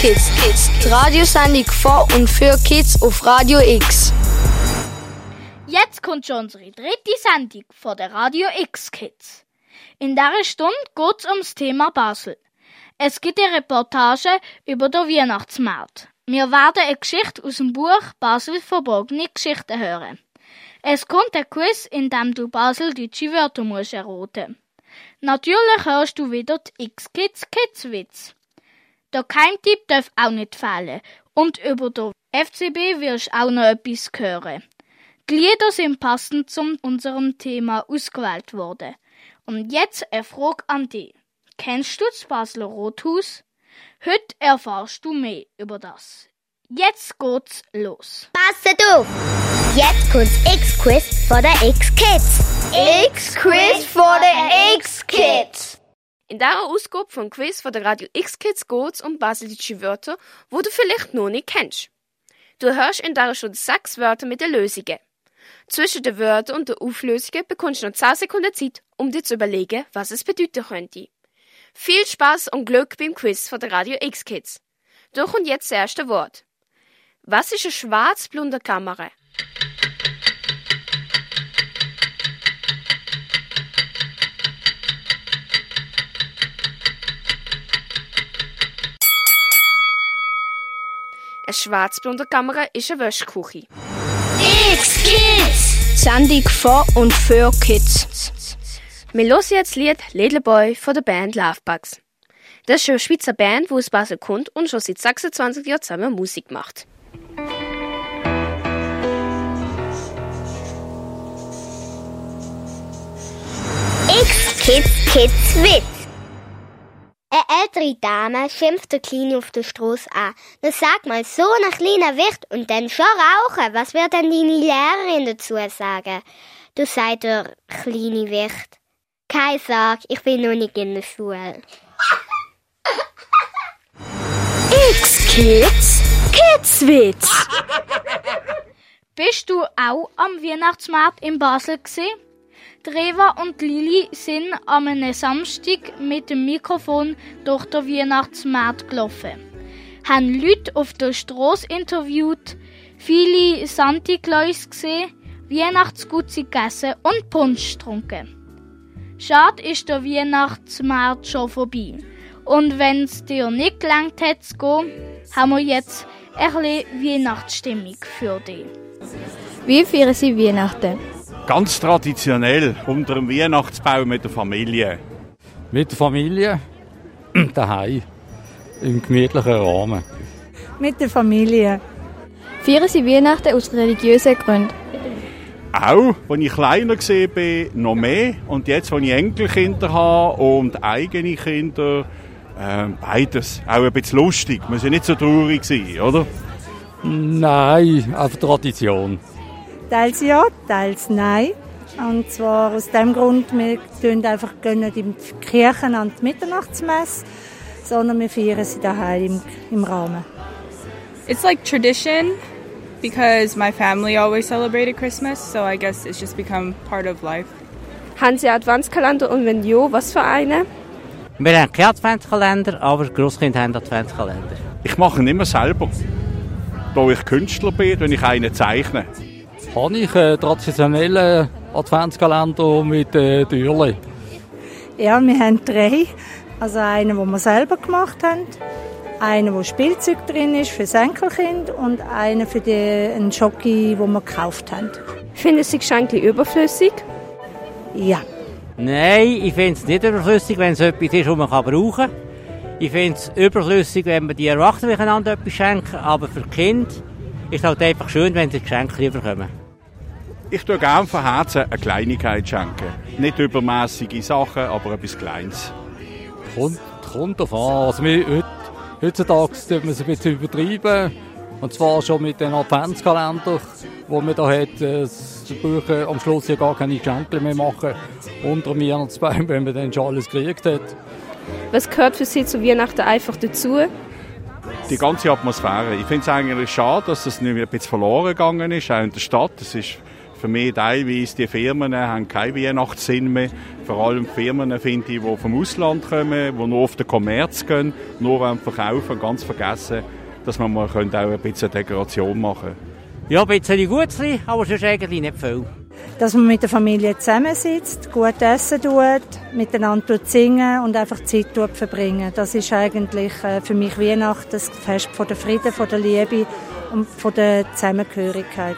Kids. Kids. Radiosendung von und für Kids auf Radio X. Jetzt kommt schon unsere dritte Sendung von der Radio X Kids. In dieser Stunde geht es ums Thema Basel. Es gibt eine Reportage über den Weihnachtsmarkt. Wir werden eine Geschichte aus dem Buch Basel verborgene Geschichten hören. Es kommt ein Quiz, in dem du Basel deutsche Wörter musst erraten. Natürlich hörst du wieder die X-Kids Kids-Witz. Der Keimtipp darf auch nicht fehlen. Und über den FCB wirst auch noch etwas hören. Die Lieder sind passend zu unserem Thema ausgewählt worden. Und jetzt eine Frage an dich. Kennst du das Basler Rothaus? Heute erfahrst du mehr über das. Jetzt geht's los. Passet auf! Jetzt kommt's X-Quiz von der X-Kids. X-Quiz von der X-Kids. In dieser Ausgabe vom Quiz von der Radio X-Kids geht's um basilische Wörter, wo du vielleicht noch nicht kennst. Du hörst in dieser schon sechs Wörter mit den Lösungen. Zwischen den Wörtern und den Auflösungen bekommst du noch 10 Sekunden Zeit, um dir zu überlegen, was es bedeuten könnte. Viel Spaß und Glück beim Quiz von der Radio X Kids. Durch und jetzt das erste Wort. Was ist eine schwarz-blonde Kamera? Eine schwarz-blonde Kamera ist eine Wäschküche. X-Kids! Sendung von und für Kids. Wir hören jetzt das Lied Little Boy von der Band Lovebugs. Das ist eine Schweizer Band, die aus Basel kommt und schon seit 26 Jahren zusammen Musik macht. X-Kids Kids Witz. Eine ältere Dame schimpft der Kleine auf der Straße an. Dann sag mal, so ein kleiner Wirt und dann schon rauchen. Was wird denn deine Lehrerin dazu sagen? Du sagst der kleine Wirt. Keine Sorge, ich bin noch nicht in der Schule. X-Kids Kidswitz. Bist du auch am Weihnachtsmarkt in Basel gsi? Reva und Lili sind am Samstag mit dem Mikrofon durch den Weihnachtsmarkt gelaufen. Haben Leute auf der Straße interviewt, viele Santa Claus gesehen, Weihnachtsgutzi gegessen und Punsch getrunken. Schade ist der Weihnachtsmarkt schon vorbei. Und wenn es dir nicht gelangt hat zu gehen, haben wir jetzt ein bisschen Weihnachtsstimmung für dich. Wie feiern Sie Weihnachten? Ganz traditionell unter dem Weihnachtsbaum mit der Familie. Mit der Familie, daheim, im gemütlichen Rahmen. Mit der Familie. Feiern Sie Weihnachten aus religiösen Gründen? Auch, als ich kleiner gesehen bin, noch mehr. Und jetzt, als ich Enkelkinder habe und eigene Kinder, äh, beides. Auch ein bisschen lustig. Muss ja nicht so traurig sein, oder? Nein, einfach Tradition. Teils ja, teils nein. Und zwar aus dem Grund, wir gehen einfach nicht in die Kirchen an die Mitternachtsmesse, sondern wir feiern sie daheim im, im Rahmen. It's like tradition because my family always celebrated Christmas, so I guess it's just become part of life. Haben Sie Adventskalender und wenn ja, was für einen? Wir haben keinen Adventskalender, aber die Großkinder haben Adventskalender. Ich mache ihn immer selber. Da ich Künstler bin, wenn ich einen zeichne. Habe ich einen traditionellen Adventskalender mit äh, Türchen. Ja, wir haben drei. Also einen, den wir selber gemacht haben, einen, wo Spielzeug drin ist für das Enkelkind und einen für die, einen Schoki, den wir gekauft haben. Finden Sie Geschenke überflüssig? Ja. Nein, ich finde es nicht überflüssig, wenn es etwas ist, das man brauchen kann. Ich finde es überflüssig, wenn man die Erwachsenen einander etwas schenken, aber für die Kinder ist es halt einfach schön, wenn sie Geschenke bekommen. Ich tue gerne von Herzen eine Kleinigkeit schenken. Nicht übermäßige Sachen, aber etwas Kleines. Kommt, kommt davon an. Also wir, heut, heutzutage tut man es ein bisschen übertreiben. Und zwar schon mit den Adventskalender, wo man da hat, äh, das Buch am Schluss ja gar keine Geschenke mehr machen. Unter dem Weihnachtsbaum, wenn man dann schon alles gekriegt hat. Was gehört für Sie zu Weihnachten einfach dazu? Die ganze Atmosphäre. Ich finde es eigentlich schade, dass das nicht mehr ein bisschen verloren gegangen ist, auch in der Stadt. Es ist Für mich teilweise, die Firmen haben keinen Weihnachtssinn mehr. Vor allem Firmen, finde ich, die vom Ausland kommen, die nur auf den Kommerz gehen, nur am Verkaufen, ganz vergessen, dass man mal auch ein bisschen Dekoration machen könnte. Ja, ein bisschen gut, aber sonst eigentlich nicht viel. Dass man mit der Familie zusammensitzt, gut essen tut, miteinander singen und einfach Zeit verbringen. Das ist eigentlich äh, für mich Weihnachten das Fest von der Frieden, von der Liebe und von der Zusammengehörigkeit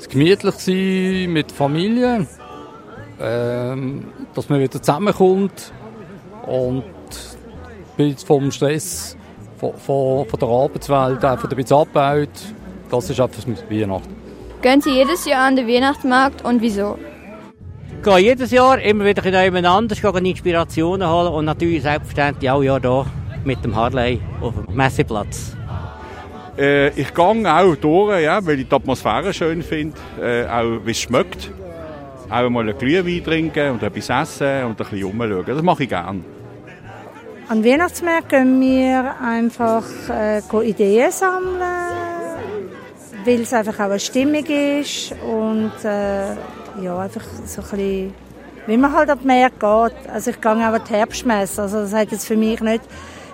das gemütlich sein mit Familie, ähm, dass man wieder zusammenkommt und ein vom Stress von, von, von der Arbeitswelt einfach ein bisschen abbaut. Das ist einfach Weihnachten. Gehen Sie jedes Jahr an den Weihnachtsmarkt und wieso? Ich gehe jedes Jahr immer wieder in jemand anders, gehe Inspirationen holen und natürlich selbstverständlich auch Jahr hier mit dem Harley auf dem Messeplatz. Äh, ich gehe auch durch, ja, weil ich die Atmosphäre schön finde, äh, auch wie es schmeckt. Auch mal ein Glühwein trinken und etwas essen und ein bisschen rumschauen. Das mache ich gerne. An Weihnachtsmärkten wir einfach äh, Ideen sammeln, weil es einfach auch eine Stimmung ist und äh, ja, einfach so ein bisschen, wie man halt an die Märkte geht. Also ich gehe auch an die Herbstmesse, also das hat jetzt für mich nicht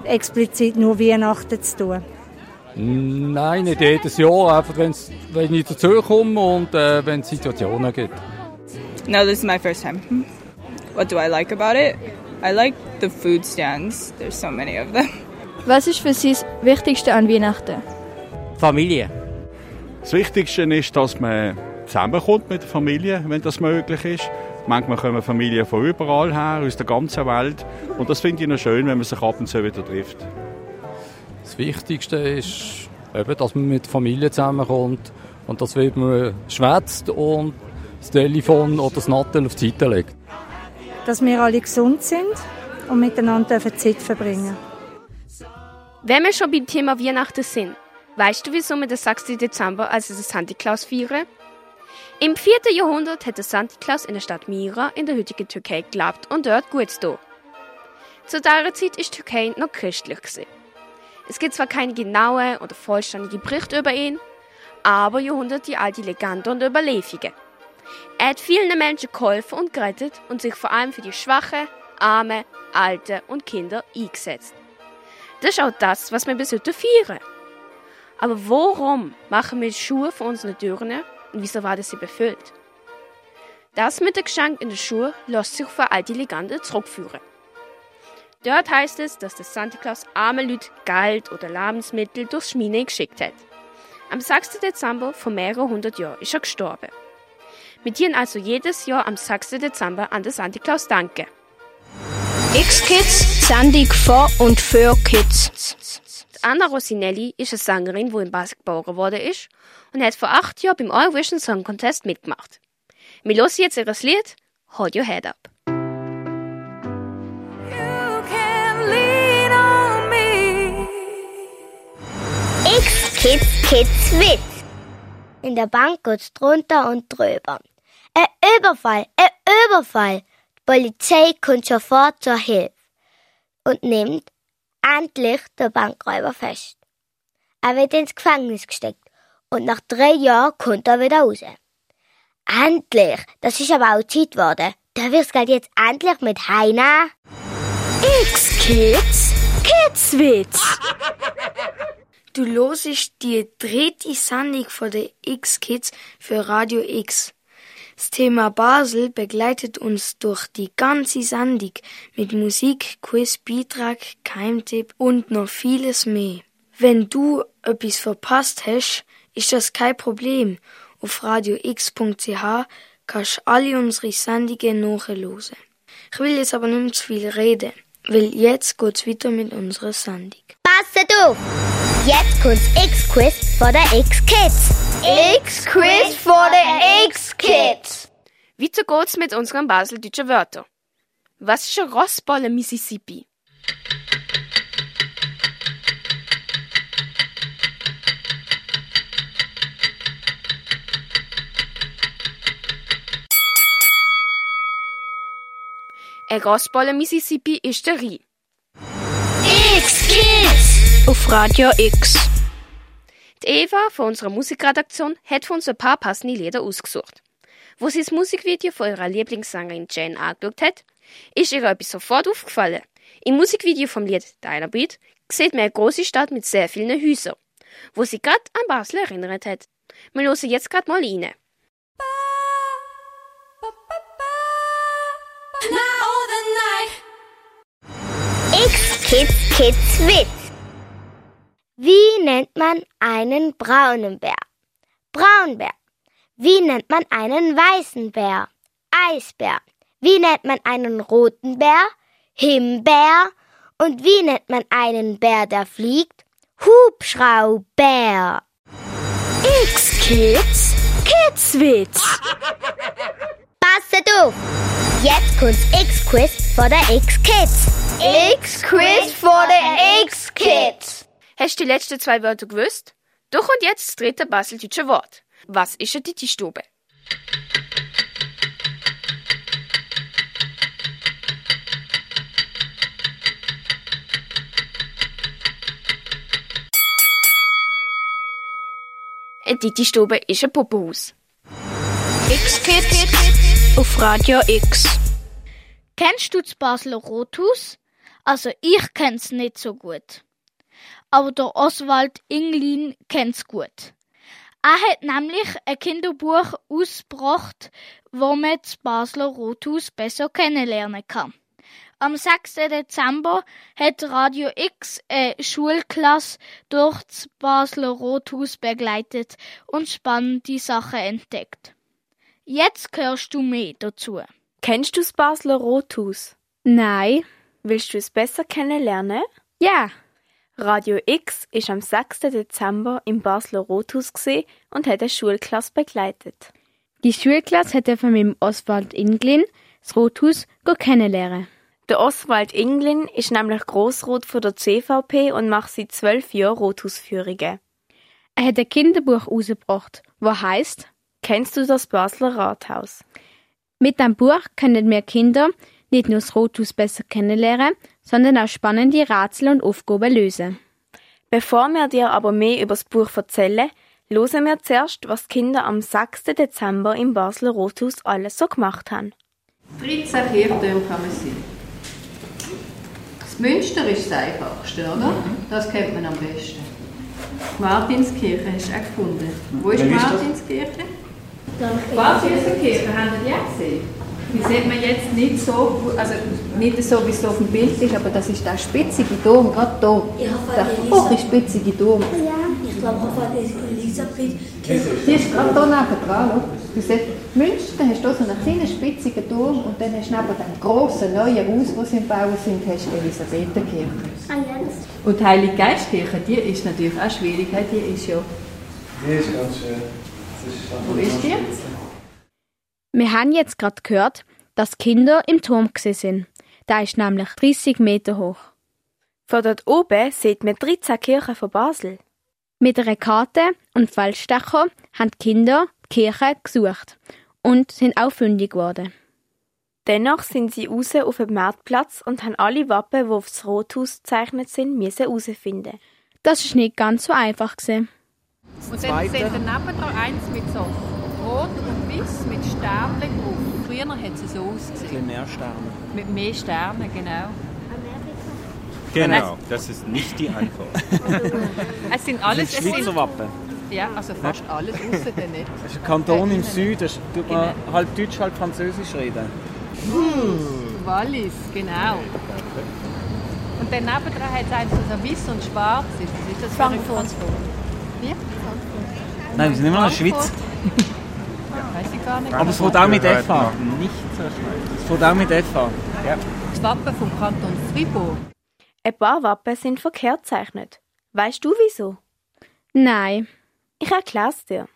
explizit nur Weihnachten zu tun. Nein, nicht jedes Jahr, einfach wenn's, wenn ich dazu komme und äh, wenn es Situationen gibt. No, this is my first time. What do I like about it? I like the food stands. There's so many of them. Was ist für Sie das Wichtigste an Weihnachten? Familie. Das Wichtigste ist, dass man zusammenkommt mit der Familie, wenn das möglich ist. Manchmal kommen Familien von überall her, aus der ganzen Welt. Und das finde ich noch schön, wenn man sich ab und zu wieder trifft. Das Wichtigste ist, eben, dass man mit der Familie zusammenkommt und dass man schwätzt und das Telefon oder das Nattel auf die Seite legt. Dass wir alle gesund sind und miteinander Zeit verbringen. Wenn wir schon beim Thema Weihnachten sind, weißt du, wieso wir den 6. Dezember als den Santa Claus feiern? Im 4. Jahrhundert hat der Santa Claus in der Stadt Mira in der heutigen Türkei gelebt und dort gut da. Zu dieser Zeit war die Türkei noch christlich. Gewesen. Es gibt zwar keine genaue oder vollständige Berichte über ihn, aber Jahrhunderte alte Legenden und Überlieferungen. Er hat vielen Menschen geholfen und gerettet und sich vor allem für die Schwachen, Arme, Alte und Kinder eingesetzt. Das ist auch das, was wir bis heute feiern. Aber warum machen wir Schuhe für unsere Türen und wieso war das sie befüllt? Das mit dem Geschenk in der Schuhe lässt sich auf eine alte Legende zurückführen. Dort heißt es, dass der Santa Claus arme Leute Geld oder Lebensmittel durchs Schmine geschickt hat. Am 6. Dezember vor mehreren hundert Jahren ist er gestorben. Wir dienen also jedes Jahr am 6. Dezember an den Santa Claus danken. X-Kids, Sandig vor und für Kids. Anna Rossinelli ist eine Sängerin, die in Basel geboren worden ist und hat vor acht Jahren beim Eurovision Song Contest mitgemacht. Wir hören jetzt ihr Lied Hold Your Head Up. Kids, Kids, Witz. In der Bank geht's drunter und drüber. Ein Überfall, ein Überfall. Die Polizei kommt sofort zur Hilfe und nimmt endlich den Bankräuber fest. Er wird ins Gefängnis gesteckt und nach drei Jahren kommt er wieder raus. Endlich! Das ist aber auch Zeit geworden. Da wirst du jetzt endlich mit Heina. X-Kids, Kidswitz. Du losest die dritte Sendung von der X-Kids für Radio X. Das Thema Basel begleitet uns durch die ganze Sendung mit Musik, Quiz, Beitrag, Keimtipp und noch vieles mehr. Wenn du etwas verpasst hast, ist das kein Problem. Auf radiox.ch kannst du alle unsere Sendungen nachhören. Ich will jetzt aber nicht zu viel reden, weil jetzt geht's weiter mit unserer Sendung. Passet auf! Jetzt kommt's X-Quiz von der X-Kids. X-Quiz von der X-Kids. Weiter geht's mit unseren baseldeutschen Wörtern. Was ist ein Rossbolle Mississippi? Ein Rossbolle Mississippi ist der Rhein. X-Kids auf Radio X. Die Eva von unserer Musikredaktion hat für uns ein paar passende Lieder ausgesucht. Wo sie das Musikvideo von ihrer Lieblingssängerin Jane angeschaut hat, ist ihr etwas sofort aufgefallen. Im Musikvideo vom Lied Dynamite sieht man eine große Stadt mit sehr vielen Häusern, wo sie gerade an Basel erinnert hat. Wir hören jetzt gerade mal rein. X-Kids Kids Witz. Wie nennt man einen braunen Bär? Braunbär. Wie nennt man einen weißen Bär? Eisbär. Wie nennt man einen roten Bär? Himbeer. Und wie nennt man einen Bär, der fliegt? Hubschrauber. X-Kids Kidswitz. Passet auf! Jetzt kommt's X-Quiz vor der X-Kids. X-Quiz vor der X-Kids. Hast du die letzten zwei Wörter gewusst? Doch und jetzt das dritte baseldeutsche Wort. Was ist eine Titi-Stube? Eine Titi-Stube ist ein Puppenhaus. X-Kids auf Radio X. Kennst du das Basler Rothaus? Also ich kenn's nicht so gut. Aber der Oswald Inglin kennt's gut. Er hat nämlich ein Kinderbuch ausgebracht, wo man das Basler Rothaus besser kennenlernen kann. Am 6. Dezember hat Radio X eine Schulklasse durch das Basler Rothaus begleitet und spannende Sachen entdeckt. Jetzt hörst du mehr dazu. Kennst du das Basler Rothaus? Nein. Willst du es besser kennenlernen? Ja. Radio X ist am 6. Dezember im Basler Rothaus gesehen und hat eine Schulklasse begleitet. Die Schulklasse hat von meinem Oswald Inglin das Rothaus kennenlernen. Der Oswald Inglin ist nämlich Grossrot von der CVP und macht seit zwölf Jahren Rothausführungen. Er hat ein Kinderbuch rausgebracht, wo heißt Kennst du das Basler Rathaus? Mit dem Buch können wir Kinder nicht nur das Rothaus besser kennenlernen, sondern auch spannende Rätsel und Aufgaben lösen. Bevor wir dir aber mehr über das Buch erzählen, hören wir zuerst, was die Kinder am 6. Dezember im Basler Rothaus alles so gemacht haben. 13 Kirchtürme kann man sein. Das Münster ist das einfachste, oder? Das kennt man am besten. Die Martinskirche hast du auch gefunden. Wo ist die Martinskirche? Die Martinskirche, haben Sie die auch gesehen? Die sieht man jetzt nicht so, also nicht so, wie es auf dem Bild ist, aber das ist der spitzige Dom, gerade da. Der hohe spitzige Dom. Ja, ich glaube, auf Elisabeth. Die ist gerade da neben dran. Du siehst, Münster, dann hast du so einen kleinen spitzigen Turm und dann hast du neben dem grossen neuen Haus, das sie im Bauen sind, hast du die Elisabethenkirche. Ah, ja, das Und die Heilige Geistkirche, die ist natürlich auch schwierig, die ist ja... Die ist ganz schön. Wo ist die? Wir haben jetzt gerade gehört, dass Kinder im Turm gesehen sind. Der ist nämlich 30 Meter hoch. Von dort oben sieht man 13 Kirchen von Basel. Mit einer Karte und Feldstecher haben die Kinder die Kirche gesucht und sind auch fündig geworden. Dennoch sind sie raus auf den Marktplatz und haben alle Wappen, die auf das Rothaus gezeichnet sind, müssen herausfinden. Das ist nicht ganz so einfach gewesen. Und dann sind daneben noch eins mit so rot weiß mit Sternen drauf. Früher hat es so ausgesehen. mehr Sterne. Mit mehr Sternen, genau. Genau, das ist nicht die Antwort. Es sind alles... das Es ist Schweizer sind, Wappen. ja, also fast alles, außer nicht. Das ist ein Kanton im Süden, da tut man halb Deutsch, halb Französisch reden. Wallis, genau. Und dann nebendran hat es eins, das so weiß und schwarz ist. Was ist das ein Frankfurt? Wie? Nein, wir sind immer noch in der Frankfurt. Weiß ich gar nicht. Aber es fährt auch mit noch Nicht so schlecht. Es fährt auch mit FH. Ja. Das Wappen vom Kanton Fribourg. Ein paar Wappen sind verkehrt gezeichnet. Weißt du wieso? Nein. Ich erkläre es dir.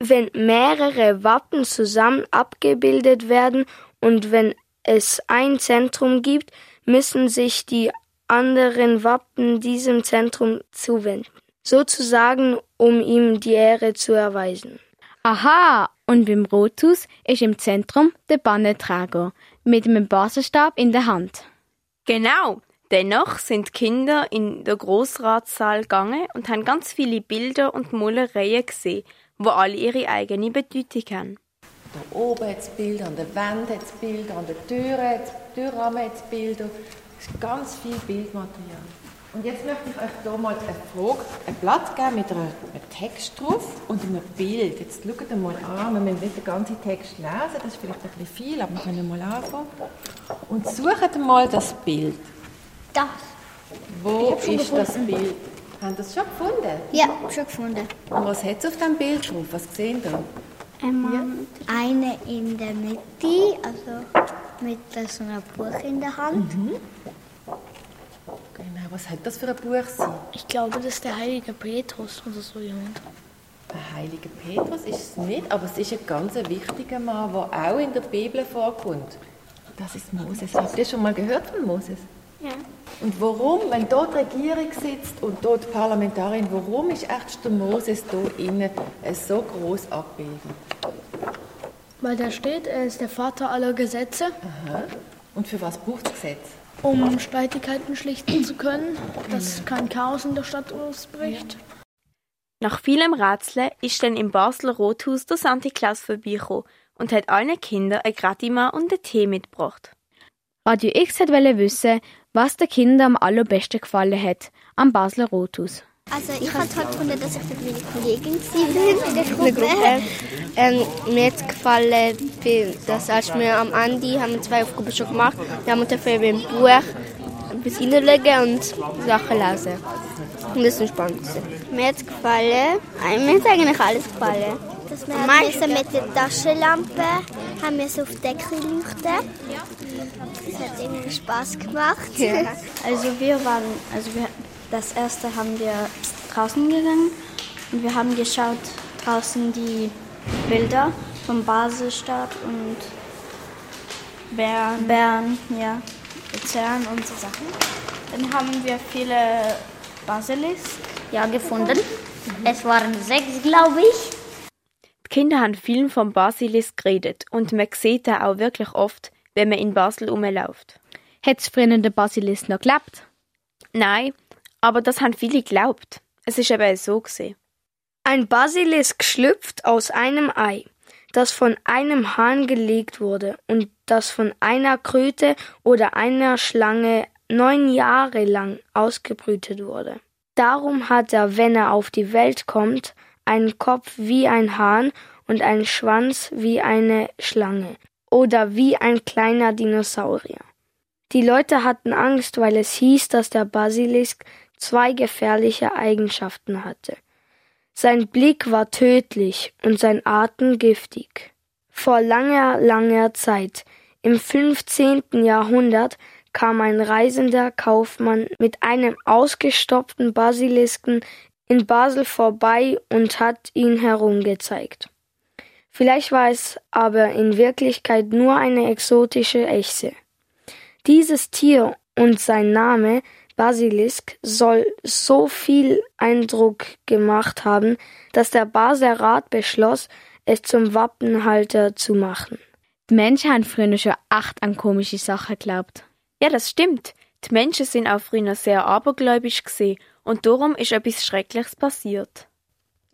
Wenn mehrere Wappen zusammen abgebildet werden und wenn es ein Zentrum gibt, müssen sich die anderen Wappen diesem Zentrum zuwenden, sozusagen um ihm die Ehre zu erweisen. Aha, und beim Rothaus ist im Zentrum der Bannenträger mit einem Basenstab in der Hand. Genau. Dennoch sind die Kinder in den Grossratssaal gegangen und haben ganz viele Bilder und Malereien gesehen, wo alle ihre eigene Bedeutung haben. Da oben hat es Bilder, an der Wand hat es Bilder, an der Tür hat Türrahmen hat es Bilder. Es ist ganz viel Bildmaterial. Und jetzt möchte ich euch hier mal eine Frage, ein Blatt geben mit einem Text drauf und einem Bild. Jetzt schaut mal an, wir müssen nicht den ganzen Text lesen, das ist vielleicht ein bisschen viel, aber wir können mal anfangen. Und sucht mal das Bild. Das. Wo ist das. Bild? Haben das schon gefunden? Ja, schon gefunden. Und was hat es auf dem Bild drauf? Was sehen ihr? Eine in der Mitte, also mit so einem Buch in der Hand. Genau, was hat das für ein Buch sein? Ich glaube, das ist der heilige Petrus oder so jemand. Der heilige Petrus ist es nicht, aber es ist ein ganz wichtiger Mann, der auch in der Bibel vorkommt. Das ist Moses. Habt ihr schon mal gehört von Moses? Ja. Und warum, wenn dort die Regierung sitzt und dort die Parlamentarin, warum ist echt der Moses hier innen so groß abgebildet? Weil da steht, er ist der Vater aller Gesetze, Aha. Und für was braucht das Gesetz? Um Streitigkeiten schlichten zu können, dass kein Chaos in der Stadt ausbricht. Nach vielem Rätseln ist dann im Basler Rothaus der Santi Claus vorbeigekommen und hat allen Kindern ein Gratima und einen Tee mitgebracht. Radio X hat wollte wissen, was den Kindern am allerbesten gefallen hat am Basler Rothaus. Also ich habe halt gefunden, dass ich mit meiner Kollegin war in der Gruppe. Ähm, mir hat es gefallen, dass als wir am Ende haben wir zwei Aufgaben schon gemacht. Wir haben dafür beim Buch etwas hineinlegen und Sachen lesen. Und das war spannend. Mir hat es gefallen. Mir hat eigentlich alles gefallen. Dass wir meisten- mit der Taschenlampe haben wir so auf die Decke leuchten. Das hat irgendwie Spaß gemacht. Also wir waren, also wir, das erste haben wir draußen gegangen und wir haben geschaut draußen die Bilder von Baselstadt und Bern, Bern, ja, Luzern und so Sachen. Dann haben wir viele Basilisk ja, gefunden. Es waren sechs, glaube ich. Die Kinder haben viel vom Basilisk geredet und man sieht den auch wirklich oft, wenn man in Basel rumläuft. Hat es früher der Basilisk noch gelebt? Nein, aber das haben viele geglaubt. Es ist eben so gesehen. Ein Basilisk schlüpft aus einem Ei, das von einem Hahn gelegt wurde und das von einer Kröte oder einer Schlange neun Jahre lang ausgebrütet wurde. Darum hat er, wenn er auf die Welt kommt, einen Kopf wie ein Hahn und einen Schwanz wie eine Schlange oder wie ein kleiner Dinosaurier. Die Leute hatten Angst, weil es hieß, dass der Basilisk zwei gefährliche Eigenschaften hatte. Sein Blick war tödlich und sein Atem giftig. Vor langer, langer Zeit, im 15. Jahrhundert, kam ein reisender Kaufmann mit einem ausgestopften Basilisken in Basel vorbei und hat ihn herumgezeigt. Vielleicht war es aber in Wirklichkeit nur eine exotische Echse. Dieses Tier und sein Name Basilisk soll so viel Eindruck gemacht haben, dass der Basler Rat beschloss, es zum Wappenhalter zu machen. Die Menschen haben früher schon acht an komische Sachen geglaubt. Ja, das stimmt. Die Menschen sind auch früher sehr abergläubisch gesehen und darum ist etwas Schreckliches passiert.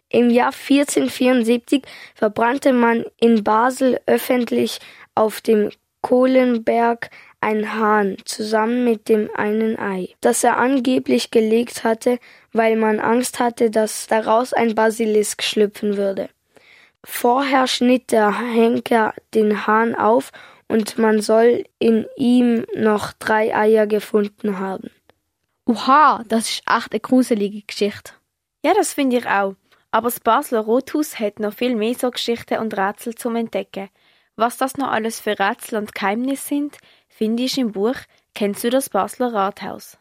Im Jahr 1474 verbrannte man in Basel öffentlich auf dem Kohlenberg ein Hahn zusammen mit dem einen Ei, das er angeblich gelegt hatte, weil man Angst hatte, dass daraus ein Basilisk schlüpfen würde. Vorher schnitt der Henker den Hahn auf und man soll in ihm noch drei Eier gefunden haben. Oha, das ist echt eine gruselige Geschichte. Ja, das finde ich auch. Aber das Basler Rothaus hat noch viel mehr so Geschichten und Rätsel zum Entdecken. Was das noch alles für Rätsel und Geheimnisse sind, finde ich im Buch Kennst du das Basler Rathaus?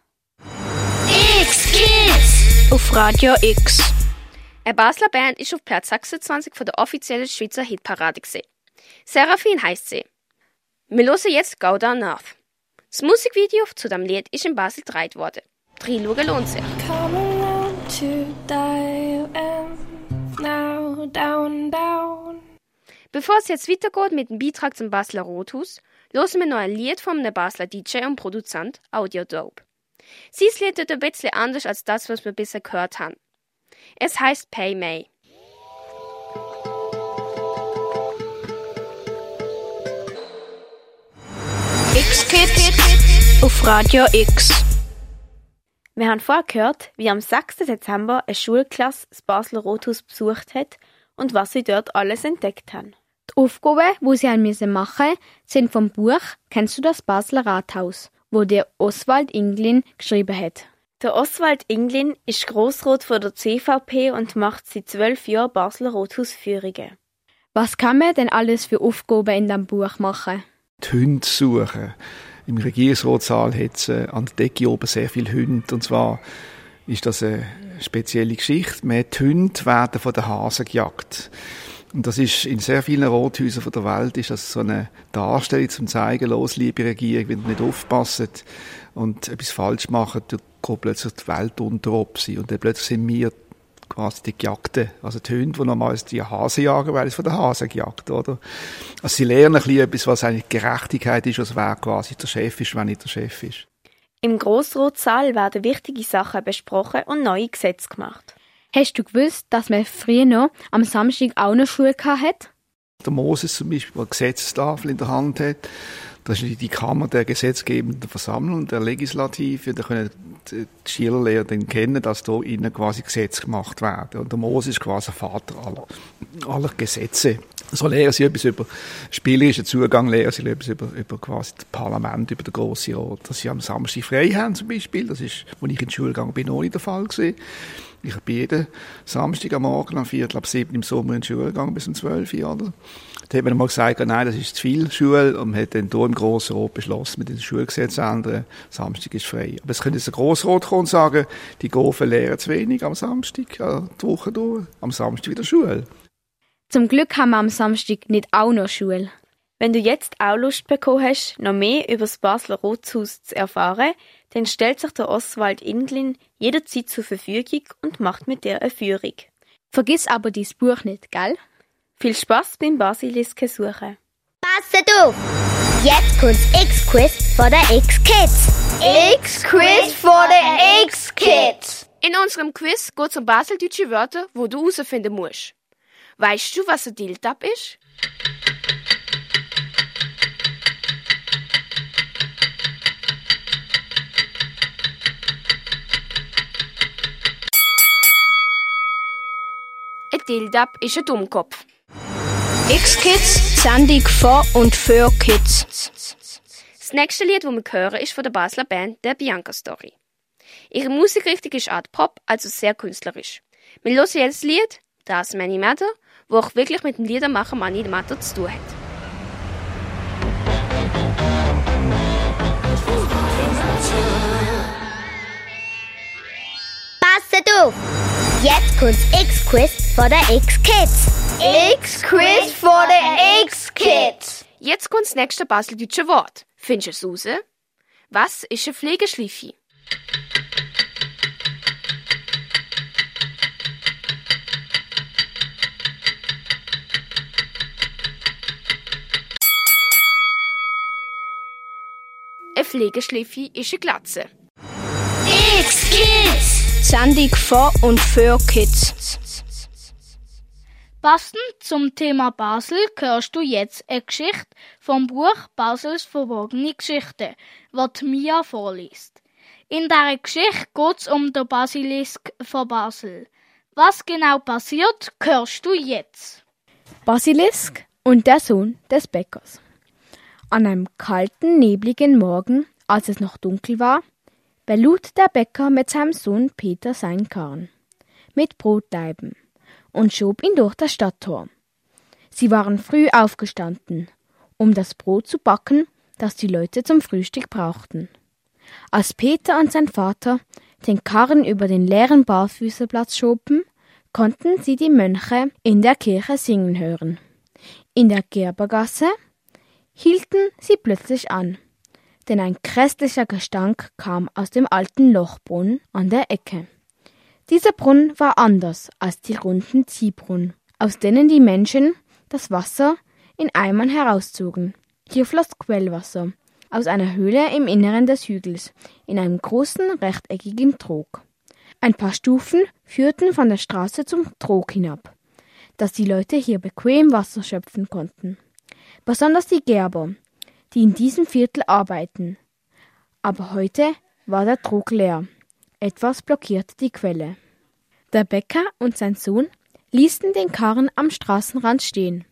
X Kids auf Radio X. Eine Basler Band ist auf Platz 26 von der offiziellen Schweizer Hitparade gesehen. Seraphin heißt sie. Wir hören jetzt Go Down North. Das Musikvideo zu dem Lied ist in Basel gedreht worden. Reinschauen lohnt sich. Come around to and now down, down. Bevor es jetzt weitergeht mit dem Beitrag zum Basler Rothaus, hören wir noch ein Lied von einem Basler DJ und Produzent Audio Dope. Sein Lied tut ein bisschen anders als das, was wir bisher gehört haben. Es heißt Pay May. Auf Radio X. Wir haben vorher gehört, wie am 6. Dezember eine Schulklasse das Basler Rotus besucht hat und was sie dort alles entdeckt haben. Die Aufgaben, wo sie haben müssen machen, sind vom Buch Kennst du das Basler Rathaus, wo der Oswald Inglin geschrieben hat. Der Oswald Inglin ist Grossrot von der CVP und macht seit zwölf Jahren Basler Rothausführungen. Was kann man denn alles für Aufgaben in dem Buch machen? Die Hunde suchen. Im Regierungsratssaal hat es äh, an der Decke oben sehr viele Hunde. Und zwar ist das eine spezielle Geschichte. Mehr die Hunde werden von den Hasen gejagt. Und das ist in sehr vielen Rothäusern der Welt ist das so eine Darstellung zum zeigen, los, liebe Regierung, wenn ihr nicht aufpasst und etwas falsch macht, dann geht plötzlich die Welt unter ob sie. Und dann plötzlich sind wir quasi die Gejagten, also die Hunde, die normalerweise die Hasen jagen, weil es von den Hasen gejagt, oder? Also sie lernen ein bisschen etwas, was eigentlich Gerechtigkeit ist, was wer quasi der Chef ist, wenn nicht der Chef ist. Im Grossrotsaal werden wichtige Sachen besprochen und neue Gesetze gemacht. Hast du gewusst, dass man früher noch am Samstag auch noch Schule hat? Der Moses zum Beispiel, der Gesetzestafel in der Hand hat, das ist die Kammer der gesetzgebenden Versammlung, der Legislative. Da können die Schülerlehrer dann kennen, dass da innen quasi Gesetze gemacht werden. Und der Moses ist quasi Vater aller, aller Gesetze. So lehren sie etwas über spielerischen Zugang, lehren sie etwas über, über quasi das Parlament, über den grossen Rat. Dass sie am Samstag frei haben zum Beispiel. Das ist, als ich in die Schule gegangen bin, noch nicht der Fall gewesen. Ich bin jeden Samstag am Morgen am Viertel ab sieben im Sommer in die Schule gegangen, bis um zwölf Uhr? Da hat man mal gesagt, nein, das ist zu viel Schule und man hat dann hier im Grossen Rot beschlossen, mit dem Schulgesetz ändern, Samstag ist frei. Aber es könnte jetzt ein Grossrot kommen und sagen, die Gofen lehren zu wenig am Samstag, die Woche durch, am Samstag wieder Schule. Zum Glück haben wir am Samstag nicht auch noch Schule. Wenn du jetzt auch Lust bekommen hast, noch mehr über das Basler Rotshaus zu erfahren, dann stellt sich der Oswald Inglin jederzeit zur Verfügung und macht mit dir eine Führung. Vergiss aber dieses Buch nicht, gell? Viel Spaß beim Basilisken suchen. Passet auf! Jetzt kommt's X-Quiz von der X-Kids. X-Quiz von der X-Kids. In unserem Quiz geht es um baseldeutsche Wörter, wo du herausfinden musst. Weißt du, was ein Diltab ist? Diltab ist ein Dummkopf. X-Kids, Sendung von und für Kids. Das nächste Lied, das wir hören, ist von der Basler Band der Bianca Story. Ihre Musikrichtung ist Art Pop, also sehr künstlerisch. Wir hören jetzt das Lied Das Many Matter, wo auch wirklich mit dem Liedermacher Manny Matter zu tun hat. Passet auf! Jetzt kommt's X-Quiz von der X-Kids. X-Quiz von der X-Kids. Jetzt kommt das nächste baseldeutsche Wort. Findest du es raus? Was ist ein Pflegeschleife? Ein Pflegeschleife ist eine Glatze. Sendung von und für Kids. Passend zum Thema Basel hörst du jetzt eine Geschichte vom Buch Basels verborgene Geschichte, was Mia vorliest. In dieser Geschichte geht es um den Basilisk von Basel. Was genau passiert, hörst du jetzt. Basilisk und der Sohn des Bäckers. An einem kalten, nebligen Morgen, als es noch dunkel war, belud der Bäcker mit seinem Sohn Peter seinen Karren mit Brotleiben und schob ihn durch das Stadttor. Sie waren früh aufgestanden, um das Brot zu backen, das die Leute zum Frühstück brauchten. Als Peter und sein Vater den Karren über den leeren Barfüßerplatz schoben, konnten sie die Mönche in der Kirche singen hören. In der Gerbergasse hielten sie plötzlich an, denn ein grässlicher Gestank kam aus dem alten Lochbrunnen an der Ecke. Dieser Brunnen war anders als die runden Ziehbrunnen, aus denen die Menschen das Wasser in Eimern herauszogen. Hier floss Quellwasser aus einer Höhle im Inneren des Hügels in einem großen rechteckigen Trog. Ein paar Stufen führten von der Straße zum Trog hinab, dass die Leute hier bequem Wasser schöpfen konnten. Besonders die Gerber, die in diesem Viertel arbeiten. Aber heute war der Trog leer. Etwas blockierte die Quelle. Der Bäcker und sein Sohn ließen den Karren am Straßenrand stehen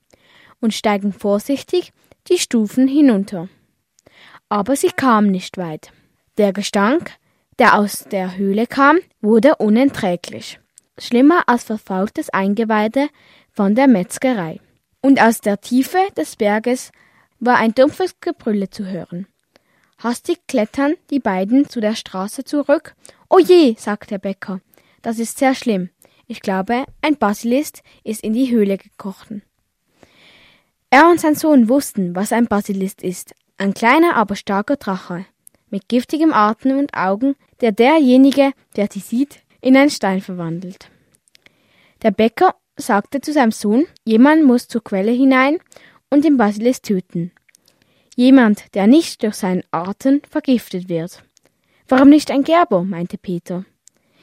und steigen vorsichtig die Stufen hinunter. Aber sie kamen nicht weit. Der Gestank, der aus der Höhle kam, wurde unerträglich. Schlimmer als verfaultes Eingeweide von der Metzgerei. Und aus der Tiefe des Berges war ein dumpfes Gebrülle zu hören. Hastig klettern die beiden zu der Straße zurück. O je, sagt der Bäcker, das ist sehr schlimm. Ich glaube, ein Basilist ist in die Höhle gekrochen. Er und sein Sohn wussten, was ein Basilist ist. Ein kleiner, aber starker Drache. Mit giftigem Atem und Augen, der derjenige, der sie sieht, in einen Stein verwandelt. Der Bäcker sagte zu seinem Sohn, jemand muss zur Quelle hinein und den Basilisk töten. Jemand, der nicht durch seinen Atem vergiftet wird. Warum nicht ein Gerber? meinte Peter.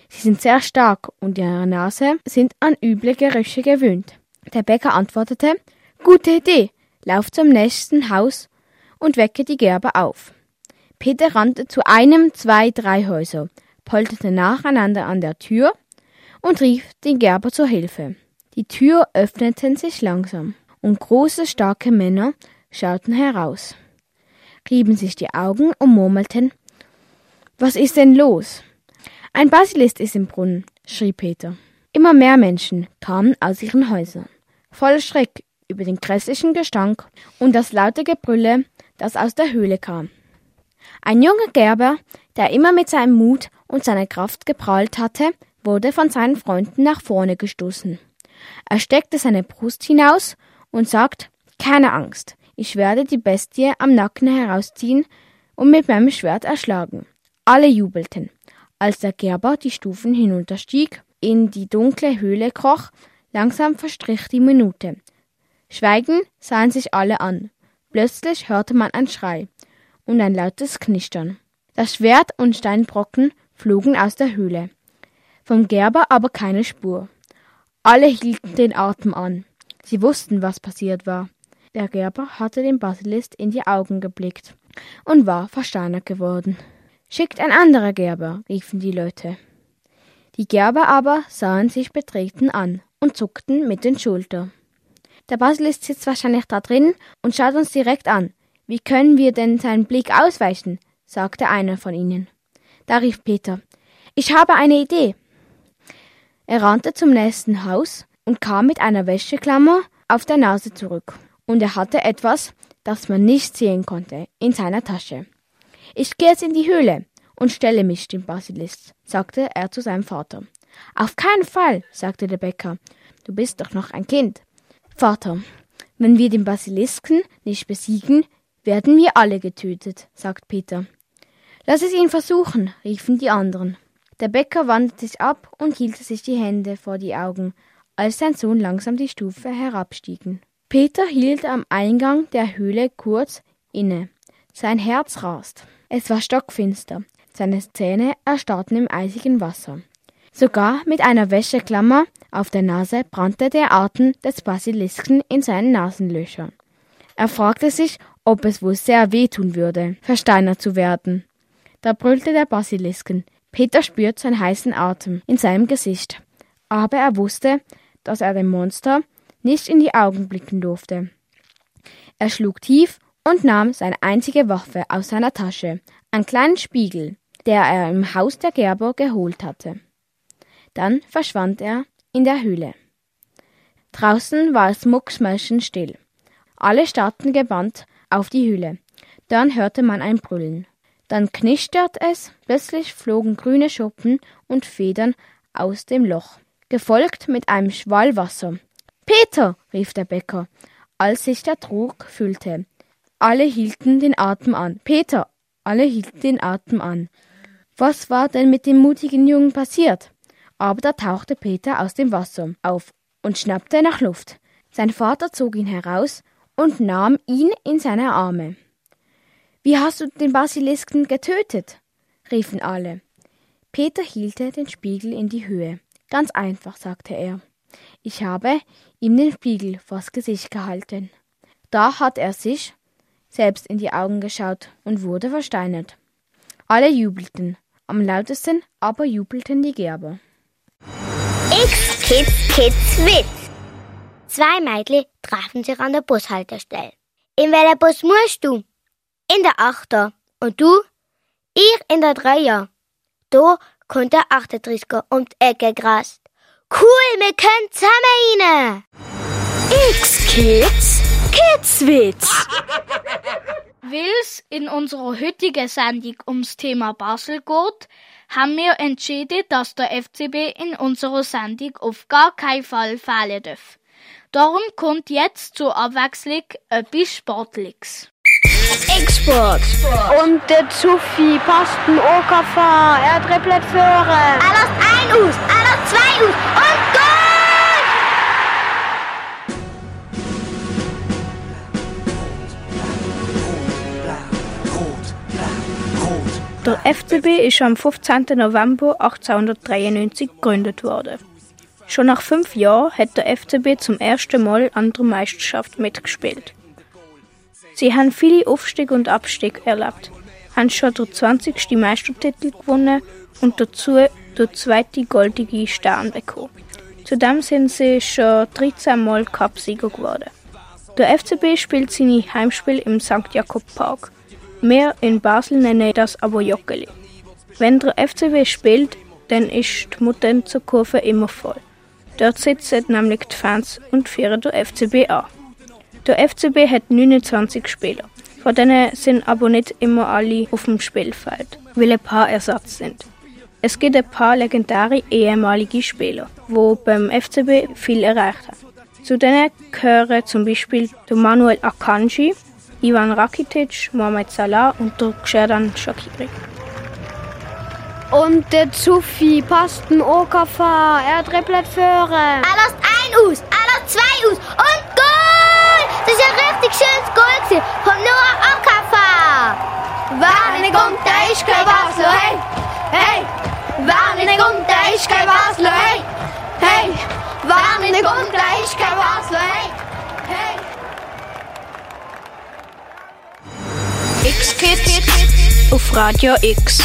Sie sind sehr stark und ihre Nase sind an üble Gerüche gewöhnt. Der Bäcker antwortete, gute Idee, lauf zum nächsten Haus und wecke die Gerber auf. Peter rannte zu einem, zwei, drei Häuser, polterte nacheinander an der Tür und rief den Gerber zur Hilfe. Die Tür öffneten sich langsam, und große, starke Männer schauten heraus, rieben sich die Augen und murmelten Was ist denn los? Ein Basilist ist im Brunnen, schrie Peter. Immer mehr Menschen kamen aus ihren Häusern, voller Schreck über den grässlichen Gestank und das laute Gebrülle, das aus der Höhle kam. Ein junger Gerber, der immer mit seinem Mut und seiner Kraft geprahlt hatte, wurde von seinen Freunden nach vorne gestoßen. Er steckte seine Brust hinaus und sagt, keine Angst, ich werde die Bestie am Nacken herausziehen und mit meinem Schwert erschlagen. Alle jubelten. Als der Gerber die Stufen hinunterstieg, in die dunkle Höhle kroch, langsam verstrich die Minute. Schweigend sahen sich alle an. Plötzlich hörte man ein Schrei und ein lautes Knistern. Das Schwert und Steinbrocken flogen aus der Höhle. Vom Gerber aber keine Spur. Alle hielten den Atem an. Sie wussten, was passiert war. Der Gerber hatte dem Basilist in die Augen geblickt und war versteinert geworden. Schickt ein anderer Gerber, riefen die Leute. Die Gerber aber sahen sich betreten an und zuckten mit den Schultern. Der Basilisk sitzt wahrscheinlich da drin und schaut uns direkt an. Wie können wir denn seinen Blick ausweichen? sagte einer von ihnen. Da rief Peter. Ich habe eine Idee. Er rannte zum nächsten Haus und kam mit einer Wäscheklammer auf der Nase zurück. Und er hatte etwas, das man nicht sehen konnte, in seiner Tasche. Ich gehe jetzt in die Höhle und stelle mich dem Basilisk, sagte er zu seinem Vater. Auf keinen Fall, sagte der Bäcker. Du bist doch noch ein Kind. Vater, wenn wir den Basilisken nicht besiegen, werden wir alle getötet, sagt Peter. Lass es ihn versuchen, riefen die anderen. Der Bäcker wandte sich ab und hielt sich die Hände vor die Augen, als sein Sohn langsam die Stufe herabstiegen. Peter hielt am Eingang der Höhle kurz inne. Sein Herz rast. Es war stockfinster. Seine Zähne erstarrten im eisigen Wasser. Sogar mit einer Wäscheklammer auf der Nase brannte der Atem des Basilisken in seinen Nasenlöchern. Er fragte sich, ob es wohl sehr wehtun würde, versteinert zu werden. Da brüllte der Basilisken. Peter spürt seinen heißen Atem in seinem Gesicht. Aber er wusste, dass er dem Monster nicht in die Augen blicken durfte. Er schlug tief und nahm seine einzige Waffe aus seiner Tasche, einen kleinen Spiegel, der er im Haus der Gerber geholt hatte. Dann verschwand er in der Höhle. Draußen war es mucksmäuschenstill. Alle starrten gebannt auf die Höhle. Dann hörte man ein Brüllen. Dann knistert es, plötzlich flogen grüne Schuppen und Federn aus dem Loch, gefolgt mit einem Schwall Wasser. Peter, rief der Bäcker, als sich der Trug füllte. Alle hielten den Atem an. Peter, alle hielten den Atem an. Was war denn mit dem mutigen Jungen passiert? Aber da tauchte Peter aus dem Wasser auf und schnappte nach Luft. Sein Vater zog ihn heraus und nahm ihn in seine Arme. Wie hast du den Basilisken getötet? riefen alle. Peter hielt den Spiegel in die Höhe. Ganz einfach, sagte er. Ich habe ihm den Spiegel vors Gesicht gehalten. Da hat er sich selbst in die Augen geschaut und wurde versteinert. Alle jubelten, am lautesten aber jubelten die Gerber. X-Kids Kids Witz. Zwei Mädchen trafen sich an der Bushaltestelle. In welcher Bus musst du? In der Achter. Und du? Ich in der Dreier. Da der 38er um die Ecke grast. Cool, wir können zusammen rein. X-Kids Kidswitz. Weil's in unserer heutigen Sendung ums Thema Basel geht, haben wir entschieden, dass der FCB in unserer Sendung auf gar keinen Fall fehlen darf. Darum kommt jetzt zur Abwechslung etwas Sportliches. Export. Und der Zuffi passt ein OKV, er trippelt führen. Alles ein aus, alles zwei aus und Goal! Der FCB ist am 15. November 1893 gegründet worden. Schon nach fünf Jahren hat der FCB zum ersten Mal an der Meisterschaft mitgespielt. Sie haben viele Aufstieg und Abstieg erlebt, haben schon den 20. Meistertitel gewonnen und dazu den zweiten goldigen Stern bekommen. Zudem sind sie schon 13 Mal Cupsieger geworden. Der FCB spielt seine Heimspiele im St. Jakob Park. Wir in Basel nennen das aber Joggeli. Wenn der FCB spielt, dann ist die Mutenzer-Kurve immer voll. Dort sitzen nämlich die Fans und führen der FCB an. Der FCB hat 29 Spieler. Von denen sind aber nicht immer alle auf dem Spielfeld, weil ein paar Ersatz sind. Es gibt ein paar legendäre ehemalige Spieler, die beim FCB viel erreicht haben. Zu denen gehören zum Beispiel der Manuel Akanji, Ivan Rakitic, Mohamed Salah und der Xherdan Shaqiri. Und der Zuffi passt ein OKV, er trippelt führen. Alles ein aus, alles zwei aus und Goal! Das ist ein richtig schönes Goal gewesen von Noah Okafa. Wer nicht kommt, der ist kein Basler, hey! Hey! Wer nicht kommt, der ist kein Basler, hey! Hey! Wer nicht kommt, der ist kein Basler! Hey! X-Kids auf Radio X.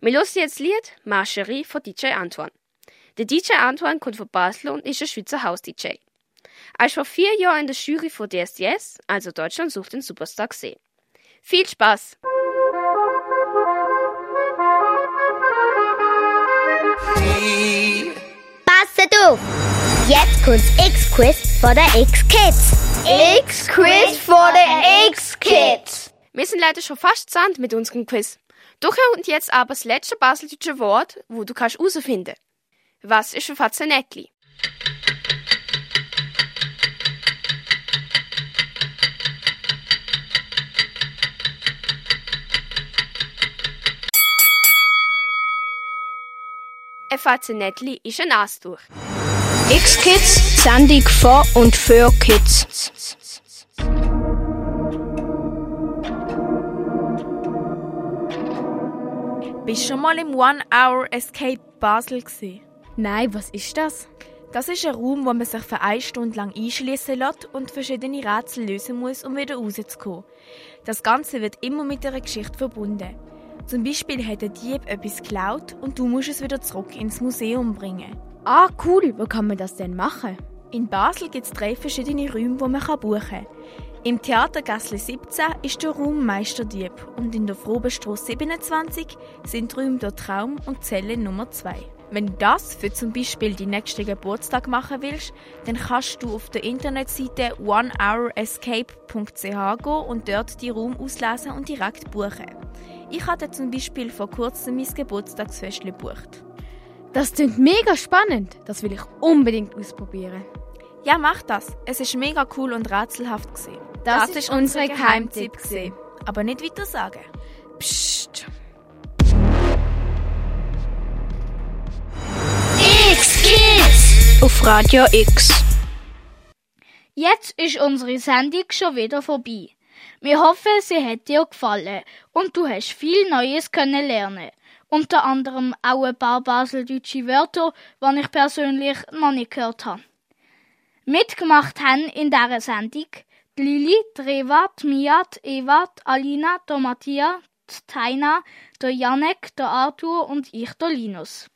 Wir hören jetzt das Lied Marcherie von DJ Antoine. Der DJ Antoine kommt von Basel und ist ein Schweizer Haus-DJ. Ist vor vier Jahren in der Jury von DSDS, also Deutschland sucht den Superstar, gesehen. Viel Spaß! Passet auf! Jetzt kommt's X-Quiz von der X-Kids. X-Quiz von der X-Kids. Wir sind leider schon fast zand mit unserem Quiz. Doch und jetzt aber das letzte baseldeutsche Wort, wo du kannst herausfinden. Was ist ein Fazenettli? Ein Fazenettli ist ein Nastuch. X-Kids, Sendung von und für Kids. Bist du schon mal im One Hour Escape Basel gesehen? Nein, was ist das? Das ist ein Raum, wo man sich für eine Stunde lang einschließen lässt und verschiedene Rätsel lösen muss, um wieder rauszukommen. Das Ganze wird immer mit einer Geschichte verbunden. Zum Beispiel hat der Dieb etwas geklaut und du musst es wieder zurück ins Museum bringen. Ah, cool. Wo kann man das denn machen? In Basel gibt es drei verschiedene Räume, die man buchen kann. Im Theater Gassle 17 ist der Raum Meisterdieb und in der Frobenstrasse 27 sind die Räume der Traum und Zelle Nummer 2. Wenn du das für zum Beispiel die nächsten Geburtstag machen willst, dann kannst du auf der Internetseite onehourescape.ch gehen und dort die Raum auslesen und direkt buchen. Ich hatte zum Beispiel vor kurzem mein Geburtstagsfest gebucht. Das klingt mega spannend. Das will ich unbedingt ausprobieren. Ja, mach das. Es ist mega cool und rätselhaft gesehen. Das, ist unsere Geheimtipp gesehen. Aber nicht weiter sagen. Psst. X-Kids auf Radio X. Jetzt ist unsere Sendung schon wieder vorbei. Wir hoffen, sie hat dir gefallen und du hast viel Neues können lernen. Unter anderem auch ein paar baseldeutsche Wörter, die ich persönlich noch nicht gehört habe. Mitgemacht haben in dieser Sendung die Lili, die Reva, die Mia, die Eva, die Alina, der Matthias, die Taina, der Janek, der Arthur und ich, der Linus.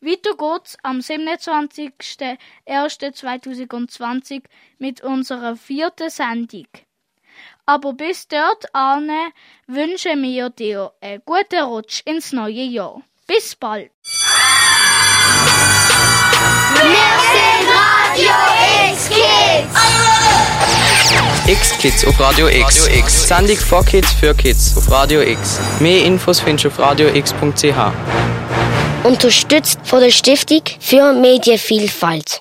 Weiter geht's am 27.01.2020 mit unserer vierten Sendung. Aber bis dort Arne wünschen wir dir einen guten Rutsch ins neue Jahr. Bis bald! Wir sind Radio X Kids! X-Kids auf Radio X. Radio X. Sendung von Kids für Kids auf Radio X. Mehr Infos findest du auf radiox.ch. Unterstützt von der Stiftung für Medienvielfalt.